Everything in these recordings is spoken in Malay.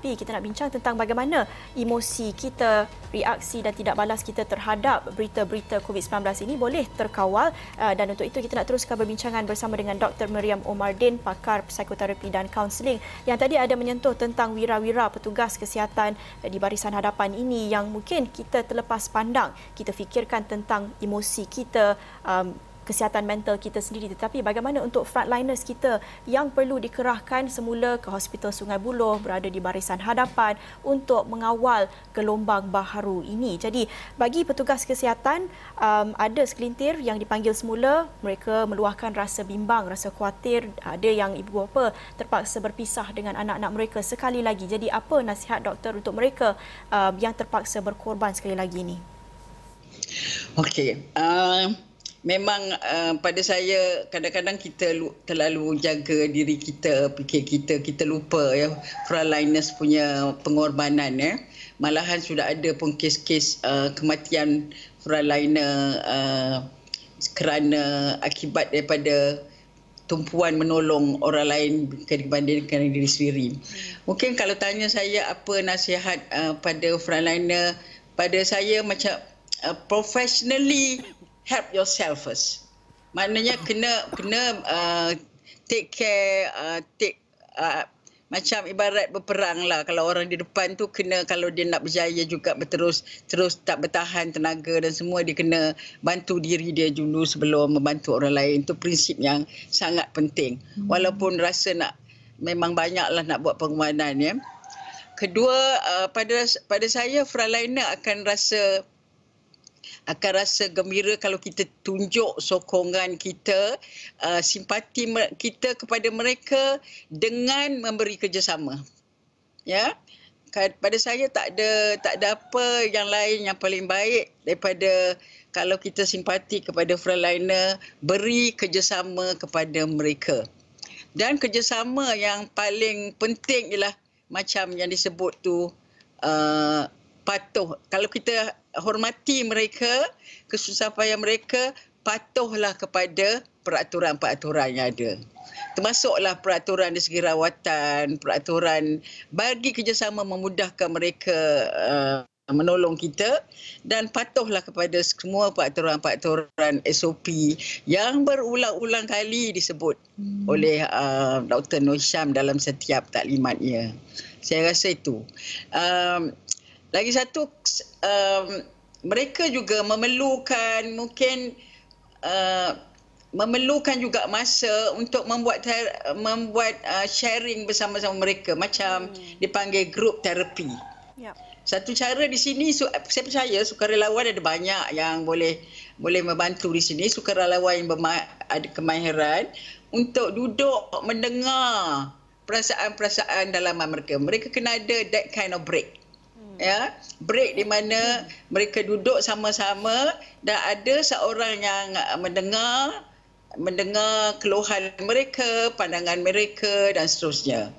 Tapi kita nak bincang tentang bagaimana emosi kita, reaksi dan tidak balas kita terhadap berita-berita COVID-19 ini boleh terkawal uh, dan untuk itu kita nak teruskan perbincangan bersama dengan Dr. Meriam Omardin, pakar psikoterapi dan kaunseling yang tadi ada menyentuh tentang wira-wira petugas kesihatan di barisan hadapan ini yang mungkin kita terlepas pandang. Kita fikirkan tentang emosi kita, um, kesihatan mental kita sendiri tetapi bagaimana untuk frontliners kita yang perlu dikerahkan semula ke Hospital Sungai Buloh berada di barisan hadapan untuk mengawal gelombang baharu ini. Jadi bagi petugas kesihatan um, ada segelintir yang dipanggil semula mereka meluahkan rasa bimbang, rasa khawatir, ada yang ibu bapa terpaksa berpisah dengan anak-anak mereka sekali lagi. Jadi apa nasihat doktor untuk mereka um, yang terpaksa berkorban sekali lagi ini? Okey. Uh memang uh, pada saya kadang-kadang kita terlalu jaga diri kita fikir kita kita lupa ya frontliners punya pengorbanan ya malahan sudah ada pun kes-kes uh, kematian frontliner uh, kerana akibat daripada tumpuan menolong orang lain dibandingkan diri sendiri. Mungkin kalau tanya saya apa nasihat uh, pada frontliner pada saya macam uh, professionally help yourself first. Maknanya kena kena uh, take care uh, take uh, macam ibarat berperang lah kalau orang di depan tu kena kalau dia nak berjaya juga berterus terus tak bertahan tenaga dan semua dia kena bantu diri dia dulu sebelum membantu orang lain itu prinsip yang sangat penting hmm. walaupun rasa nak memang banyaklah nak buat pengorbanan ya kedua uh, pada pada saya frontliner akan rasa akan rasa gembira kalau kita tunjuk sokongan kita, uh, simpati kita kepada mereka dengan memberi kerjasama. Ya. Pada saya tak ada tak ada apa yang lain yang paling baik daripada kalau kita simpati kepada frontliner, beri kerjasama kepada mereka. Dan kerjasama yang paling penting ialah macam yang disebut tu uh, patuh. Kalau kita hormati mereka, kesusah payah mereka, patuhlah kepada peraturan-peraturan yang ada. Termasuklah peraturan di segi rawatan, peraturan bagi kerjasama memudahkan mereka uh, menolong kita dan patuhlah kepada semua peraturan-peraturan SOP yang berulang-ulang kali disebut hmm. oleh uh, Dr. Nur Syam dalam setiap taklimatnya. Saya rasa itu. Um, lagi satu um, mereka juga memerlukan mungkin uh, memerlukan juga masa untuk membuat ter- membuat uh, sharing bersama-sama mereka macam hmm. dipanggil group terapi. Yep. Satu cara di sini saya percaya sukarelawan ada banyak yang boleh boleh membantu di sini sukarelawan yang berma- ada kemahiran untuk duduk mendengar perasaan-perasaan dalaman mereka. Mereka kena ada that kind of break ya break di mana mereka duduk sama-sama dan ada seorang yang mendengar mendengar keluhan mereka pandangan mereka dan seterusnya.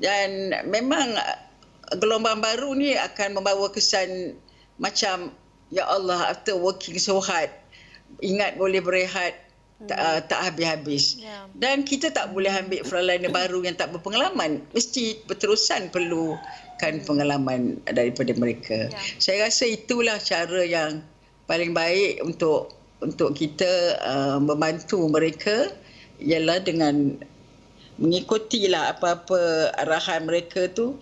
Dan memang gelombang baru ni akan membawa kesan macam ya Allah after working so hard ingat boleh berehat tak, uh, tak habis-habis. Yeah. Dan kita tak boleh ambil frontliner baru yang tak berpengalaman. Mesti berterusan perlukan pengalaman daripada mereka. Yeah. Saya rasa itulah cara yang paling baik untuk untuk kita uh, membantu mereka ialah dengan mengikutilah apa-apa arahan mereka tu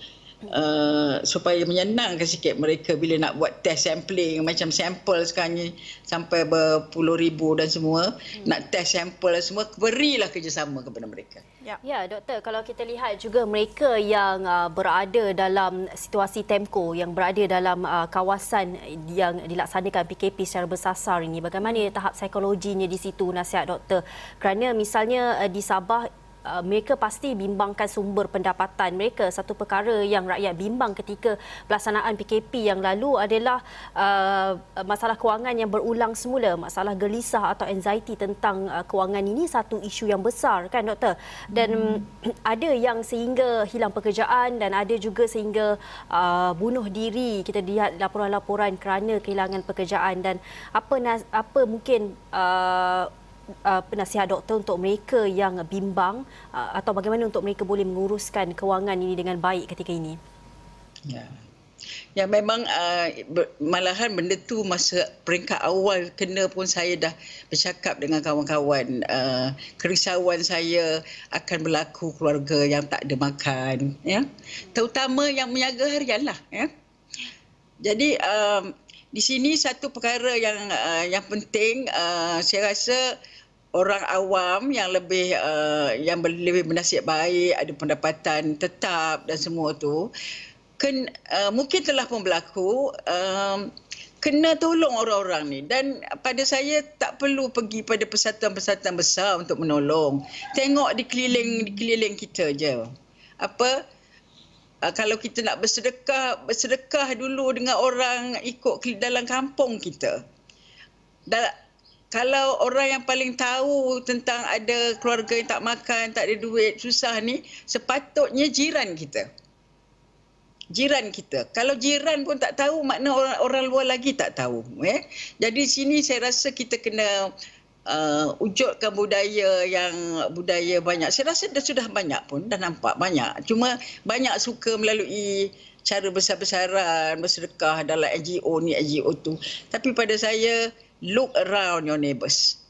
uh, supaya menyenangkan sikit mereka bila nak buat test sampling macam sampel sekarang ni sampai berpuluh ribu dan semua hmm. nak test sampel dan semua berilah kerjasama kepada mereka. Ya. ya doktor kalau kita lihat juga mereka yang uh, berada dalam situasi temko yang berada dalam uh, kawasan yang dilaksanakan PKP secara bersasar ini bagaimana tahap psikologinya di situ nasihat doktor kerana misalnya uh, di Sabah Uh, mereka pasti bimbangkan sumber pendapatan mereka. Satu perkara yang rakyat bimbang ketika pelaksanaan PKP yang lalu adalah uh, masalah kewangan yang berulang semula. Masalah gelisah atau anxiety tentang uh, kewangan ini satu isu yang besar kan doktor? Dan hmm. ada yang sehingga hilang pekerjaan dan ada juga sehingga uh, bunuh diri. Kita lihat laporan-laporan kerana kehilangan pekerjaan dan apa apa mungkin uh, uh, penasihat doktor untuk mereka yang bimbang uh, atau bagaimana untuk mereka boleh menguruskan kewangan ini dengan baik ketika ini? Ya. Ya memang uh, malahan benda tu masa peringkat awal kena pun saya dah bercakap dengan kawan-kawan uh, kerisauan saya akan berlaku keluarga yang tak ada makan ya terutama yang menjaga harian lah ya jadi um, di sini satu perkara yang uh, yang penting uh, saya rasa orang awam yang lebih uh, yang lebih bernasib baik ada pendapatan tetap dan semua tu ken, uh, mungkin telah pun berlaku um, kena tolong orang-orang ni. Dan pada saya tak perlu pergi pada persatuan-persatuan besar untuk menolong. Tengok di keliling di keliling kita je. Apa uh, kalau kita nak bersedekah bersedekah dulu dengan orang ikut dalam kampung kita dan kalau orang yang paling tahu tentang ada keluarga yang tak makan, tak ada duit, susah ni, sepatutnya jiran kita jiran kita. Kalau jiran pun tak tahu, makna orang orang luar lagi tak tahu. Eh? Jadi sini saya rasa kita kena uh, wujudkan budaya yang budaya banyak. Saya rasa dah sudah banyak pun, dah nampak banyak. Cuma banyak suka melalui cara besar-besaran, bersedekah dalam NGO ni, NGO tu. Tapi pada saya, look around your neighbours.